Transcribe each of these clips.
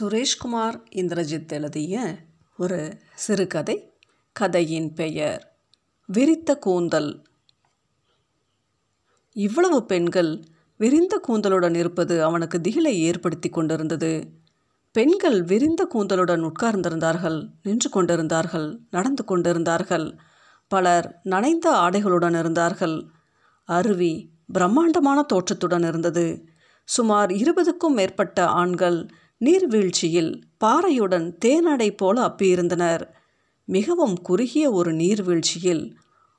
சுரேஷ்குமார் இந்திரஜித் எழுதிய ஒரு சிறுகதை கதையின் பெயர் விரித்த கூந்தல். இவ்வளவு பெண்கள் விரிந்த கூந்தலுடன் இருப்பது அவனுக்கு திகிலை ஏற்படுத்தி கொண்டிருந்தது. பெண்கள் விரிந்த கூந்தலுடன் உட்கார்ந்திருந்தார்கள் நின்று கொண்டிருந்தார்கள் நடந்து கொண்டிருந்தார்கள். பலர் நனைந்த ஆடைகளுடன் இருந்தார்கள். அருவி பிரம்மாண்டமான தோற்றத்துடன் இருந்தது. சுமார் இருபதுக்கும் மேற்பட்ட ஆண்கள் நீர்வீழ்ச்சியில் பாறையுடன் தேனடை போல அப்பியிருந்தனர். மிகவும் குறுகிய ஒரு நீர்வீழ்ச்சியில்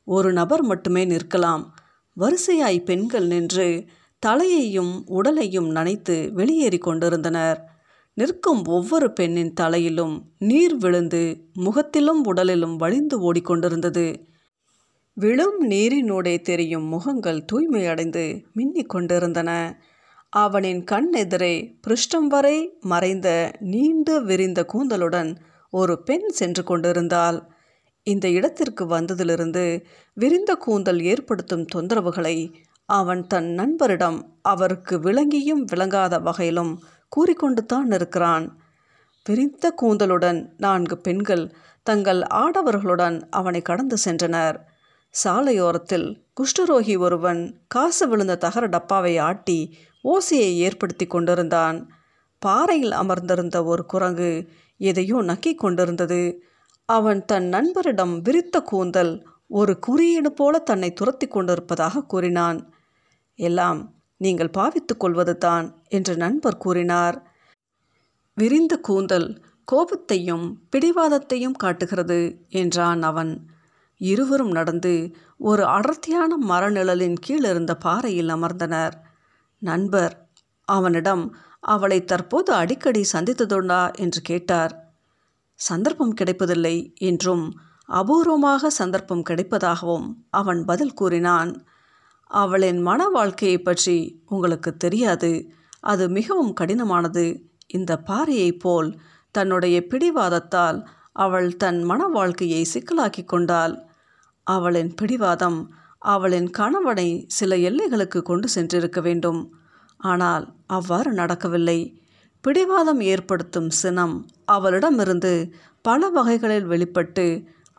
ஒரு நபர் மட்டுமே நிற்கலாம். வரிசையாய் பெண்கள் நின்று தலையையும் உடலையும் நனைத்து வெளியேறி கொண்டிருந்தனர். நிற்கும் ஒவ்வொரு பெண்ணின் தலையிலும் நீர் விழுந்து முகத்திலும் உடலிலும் வழிந்து ஓடிக்கொண்டிருந்தது விழும் நீரினூடே தெரியும் முகங்கள் தூய்மையடைந்து மின்னிக் கொண்டிருந்தன. அவனின் கண் எதிரே பிருஷ்டம் வரை மறைந்த நீண்டு விரிந்த கூந்தலுடன் ஒரு பெண் சென்று கொண்டிருந்தாள். இந்த இடத்திற்கு வந்ததிலிருந்து விரிந்த கூந்தல் ஏற்படுத்தும் தொந்தரவுகளை அவன் தன் நண்பரிடம் அவருக்கு விளங்கியும் விளங்காத வகையிலும் கூறிக்கொண்டு தான் இருக்கிறான். விரிந்த கூந்தலுடன் நான்கு பெண்கள் தங்கள் ஆடவர்களுடன் அவனை கடந்து சென்றனர். சாலையோரத்தில் குஷ்டரோகி ஒருவன் காசு விழுந்த தகர டப்பாவை ஆட்டி ஓசையை ஏற்படுத்தி கொண்டிருந்தான். பாறையில் அமர்ந்திருந்த ஒரு குரங்கு எதையோ நக்கி கொண்டிருந்தது. அவன் தன் நண்பரிடம் விரித்த கூந்தல் ஒரு குறியீடு போல தன்னை துரத்தி கொண்டிருப்பதாக கூறினான். எல்லாம் நீங்கள் பாவித்துக் கொள்வது தான் என்று நண்பர் கூறினார். விரிந்த கூந்தல் கோபத்தையும் பிடிவாதத்தையும் காட்டுகிறது என்றான் அவன். இருவரும் நடந்து ஒரு அடர்த்தியான மரநிழலின் கீழ் இருந்த பாறையில் அமர்ந்தனர். நண்பர் அவனிடம் அவளை தற்போது அடிக்கடி சந்தித்ததுண்டா? என்று கேட்டார். சந்தர்ப்பம் கிடைப்பதில்லை என்றும் அபூர்வமாக சந்தர்ப்பம் கிடைப்பதாகவும் அவன் பதில் கூறினான். அவளின் மன வாழ்க்கையை பற்றி உங்களுக்கு தெரியாது. அது மிகவும் கடினமானது. இந்த பாறையைப் போல் தன்னுடைய பிடிவாதத்தால் அவள் தன் மன வாழ்க்கையை சிக்கலாக்கி கொண்டாள். அவளின் பிடிவாதம் அவளின் கணவனை சில எல்லைகளுக்கு கொண்டு சென்றிருக்க வேண்டும். ஆனால் அவ்வாறு நடக்கவில்லை. பிடிவாதம் ஏற்படுத்தும் சினம் அவளிடமிருந்து பல வகைகளில் வெளிப்பட்டு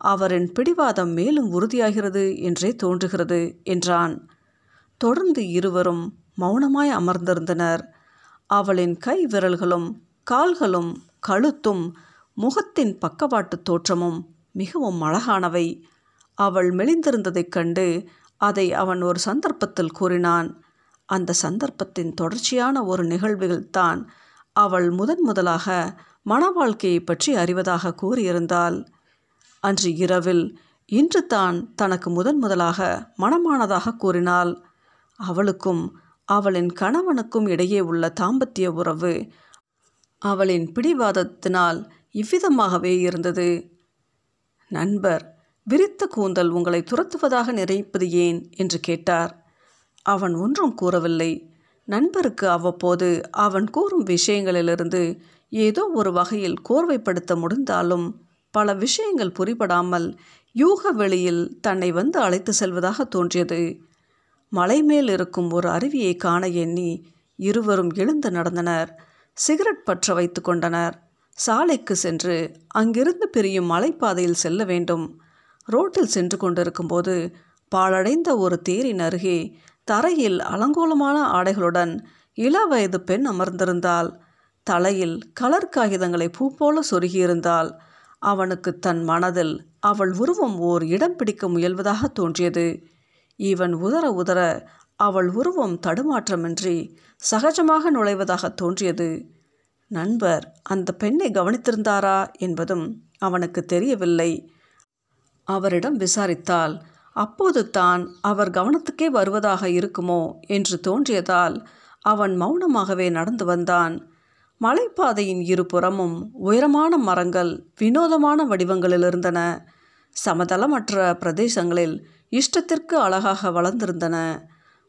அவரின் பிடிவாதம் மேலும் உறுதியாகிறது என்றே தோன்றுகிறது என்றான். தொடர்ந்து இருவரும் மௌனமாய் அமர்ந்திருந்தனர். அவளின் கை விரல்களும் கால்களும் கழுத்தும் முகத்தின் பக்கவாட்டு தோற்றமும் மிகவும் அழகானவை. அவள் மெலிந்திருந்ததைக் கண்டு அதை அவன் ஒரு சந்தர்ப்பத்தில் கூறினான். அந்த சந்தர்ப்பத்தின் தொடர்ச்சியான ஒரு நிகழ்வுகள்தான் அவள் முதன் முதலாக மன வாழ்க்கையை பற்றி அறிவதாக கூறியிருந்தாள். அன்று இரவில் இன்று தான் தனக்கு முதன் முதலாக மனமானதாக கூறினாள். அவளுக்கும் அவளின் கணவனுக்கும் இடையே உள்ள தாம்பத்திய உறவு அவளின் பிடிவாதத்தினால் இவ்விதமாகவே இருந்தது. நண்பர் விரித்த கூந்தல் உங்களை துரத்துவதாக நினைப்பது ஏன்? என்று கேட்டார். அவன் ஒன்றும் கூறவில்லை. நண்பருக்கு அவ்வப்போது அவன் கூறும் விஷயங்களிலிருந்து ஏதோ ஒரு வகையில் கோர்வைப்படுத்த முடிந்தாலும் பல விஷயங்கள் புரிபடாமல் யூக வெளியில் தன்னை வந்து அழைத்து செல்வதாக தோன்றியது. மலை மேல் இருக்கும் ஒரு அருவியை காண எண்ணி இருவரும் எழுந்து நடந்தனர். சிகரெட் பற்ற வைத்து கொண்டனர். சாலைக்கு சென்று அங்கிருந்து பிரியும் மலைப்பாதையில் செல்ல வேண்டும். ரோட்டில் சென்று கொண்டிருக்கும்போது பாழடைந்த ஒரு தேரின் அருகே தரையில் அலங்கோலமான ஆடைகளுடன் இளவயது பெண் அமர்ந்திருந்தாள். தலையில் கலர் காகிதங்களை பூ போல சொருகியிருந்தாள். அவனுக்கு தன் மனதில் அவள் உருவம் ஓர் இடம் பிடிக்க முயல்வதாக தோன்றியது. இவன் உதற உதற அவள் உருவம் தடுமாற்றமின்றி சகஜமாக நுழைவதாக தோன்றியது. நண்பர் அந்த பெண்ணை கவனித்திருந்தாரா என்பதும் அவனுக்கு தெரியவில்லை. அவரிடம் விசாரித்தால் அப்போது தான் அவர் கவனத்துக்கே வருவதாக இருக்குமோ என்று தோன்றியதால் அவன் மௌனமாகவே நடந்து வந்தான். மலைப்பாதையின் இருபுறமும் உயரமான மரங்கள் வினோதமான வடிவங்களில் இருந்தன. சமதளமற்ற பிரதேசங்களில் இஷ்டத்திற்கு அழகாக வளர்ந்திருந்தன.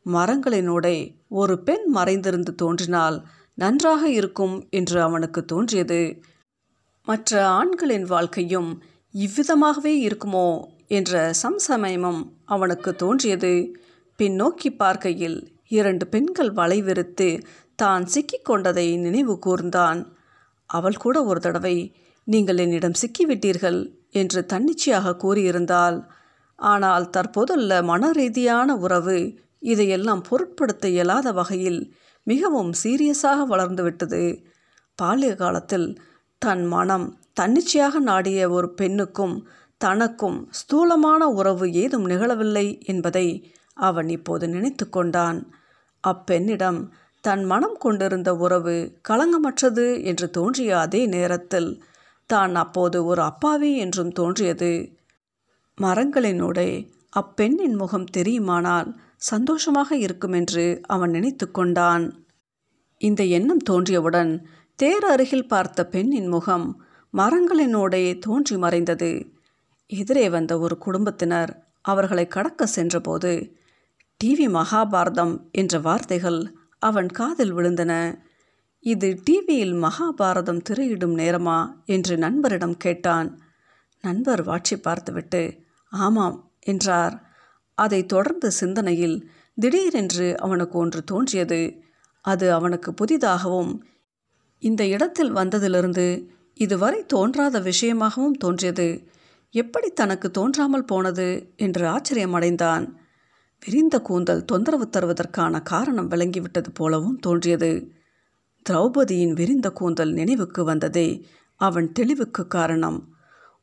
மரங்களினூடே ஒரு பெண் மறைந்திருந்து தோன்றினால் நன்றாக இருக்கும் என்று அவனுக்கு தோன்றியது. மற்ற ஆண்களின் வாழ்க்கையும் இவ்விதமாகவே இருக்குமோ என்ற சம்சமயமும் அவனுக்கு தோன்றியது. பின்னோக்கி பார்க்கையில் இரண்டு பெண்கள் வளைவிருத்து தான் சிக்கிக்கொண்டதை நினைவு கூர்ந்தான். அவள் கூட ஒரு தடவை நீங்கள் என்னிடம் சிக்கிவிட்டீர்கள் என்று தன்னிச்சையாக கூறியிருந்தாள். ஆனால் தற்போதுள்ள மன ரீதியான உறவு இதையெல்லாம் பொருட்படுத்த இயலாத வகையில் மிகவும் சீரியஸாக வளர்ந்துவிட்டது. பால்ய காலத்தில் தன் மனம் தன்னிச்சையாக நாடிய ஒரு பெண்ணுக்கும் தனக்கும் ஸ்தூலமான உறவு ஏதும் நிகழவில்லை என்பதை அவன் இப்போது நினைத்து கொண்டான். அப்பெண்ணிடம் தன் மனம் கொண்டிருந்த உறவு களங்கமற்றது என்று தோன்றிய அதே நேரத்தில் தான் அப்போது ஒரு அப்பாவி என்றும் தோன்றியது. மரங்களினூடே அப்பெண்ணின் முகம் தெரியுமானால் சந்தோஷமாக இருக்கும் என்று அவன் நினைத்து கொண்டான். இந்த எண்ணம் தோன்றியவுடன் தேர் அருகில் பார்த்த பெண்ணின் முகம் மரங்களினோடே தோன்றி மறைந்தது. எதிரே வந்த ஒரு குடும்பத்தினர் அவர்களை கடக்க சென்றபோது டிவி மகாபாரதம் என்ற வார்த்தைகள் அவன் காதில் விழுந்தன. இது டிவியில் மகாபாரதம் திரையிடும் நேரமா? என்று நண்பரிடம் கேட்டான். நண்பர் வாட்சி பார்த்துவிட்டு ஆமாம் என்றார். அதை தொடர்ந்து சிந்தனையில் திடீரென்று அவனுக்கு ஒன்று தோன்றியது. அது அவனுக்கு புதிதாகவும் இந்த இடத்தில் வந்ததிலிருந்து இதுவரை தோன்றாத விஷயமாகவும் தோன்றியது. எப்படி தனக்கு தோன்றாமல் போனது என்று ஆச்சரியமடைந்தான். விரிந்த கூந்தல் தொந்தரவு தருவதற்கான காரணம் விளங்கிவிட்டது போலவும் தோன்றியது. திரௌபதியின் விரிந்த கூந்தல் நினைவுக்கு வந்ததே அவன் தெளிவுக்கு காரணம்.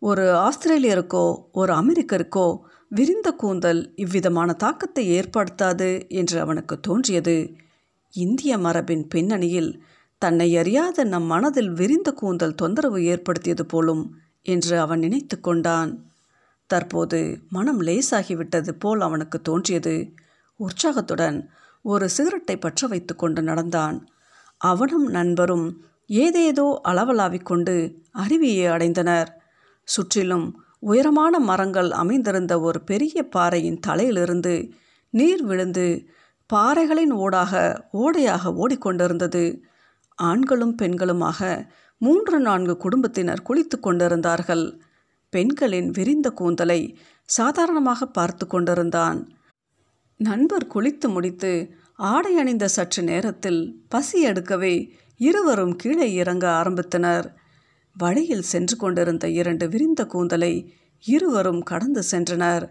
ஒரு ஆஸ்திரேலியருக்கோ ஒரு அமெரிக்கருக்கோ விரிந்த கூந்தல் இவ்விதமான தாக்கத்தை ஏற்படுத்தாது என்று அவனுக்கு தோன்றியது. இந்திய மரபின் பின்னணியில் தன்னை அறியாத நம் மனதில் விரிந்த கூந்தல் தொந்தரவு ஏற்படுத்தியது போலும் என்று அவன் நினைத்து கொண்டான். தற்போது மனம் லேசாகிவிட்டது போல் அவனுக்கு தோன்றியது. உற்சாகத்துடன் ஒரு சிகரெட்டை பற்ற வைத்து கொண்டு நடந்தான். அவனும் நண்பரும் ஏதேதோ அளவலாவிக் கொண்டு அருவியை அடைந்தனர். சுற்றிலும் உயரமான மரங்கள் அமைந்திருந்த ஒரு பெரிய பாறையின் தலையிலிருந்து நீர் விழுந்து பாறைகளின் ஊடாக ஓடையாக ஓடிக்கொண்டிருந்தது. ஆண்களும் பெண்களுமாக மூன்று நான்கு குடும்பத்தினர் குளித்து கொண்டிருந்தார்கள். பெண்களின் விரிந்த கூந்தலை சாதாரணமாக பார்த்து கொண்டிருந்தான். நண்பர் குளித்து முடித்து ஆடை அணிந்த சற்று நேரத்தில் பசி எடுக்கவே இருவரும் கீழே இறங்க ஆரம்பித்தனர். வழியில் சென்று கொண்டிருந்த இரண்டு விரிந்த கூந்தலை இருவரும் கடந்து சென்றனர்.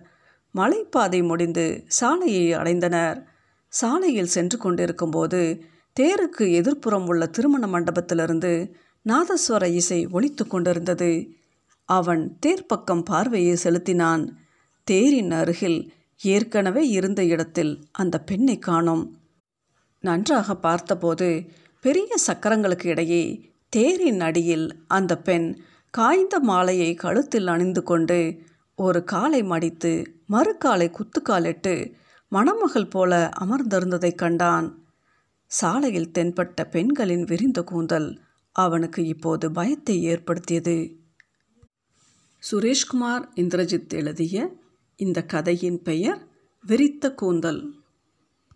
மலைப்பாதை முடிந்து சாலையை அடைந்தனர். சாலையில் சென்று கொண்டிருக்கும்போது தேருக்கு எதிர்ப்புறம் உள்ள திருமண மண்டபத்திலிருந்து நாதஸ்வர இசை ஒலித்து கொண்டிருந்தது. அவன் தேர்ப்பக்கம் பார்வையை செலுத்தினான். தேரின் அருகில் ஏற்கனவே இருந்த இடத்தில் அந்த பெண்ணை காணோம். நன்றாக பார்த்தபோது பெரிய சக்கரங்களுக்கு இடையே தேரின் அடியில் அந்த பெண் காய்ந்த மாலையை கழுத்தில் அணிந்து கொண்டு ஒரு காலை மடித்து மறுக்காலை குத்துக்காலிட்டு மணமகள் போல அமர்ந்திருந்ததைக் கண்டான். சாலையில் தென்பட்ட பெண்களின் விரிந்த கூந்தல் அவனுக்கு இப்போது பயத்தை ஏற்படுத்தியது. சுரேஷ்குமார் இந்திரஜித் எழுதிய இந்த கதையின் பெயர் விரித்த கூந்தல்.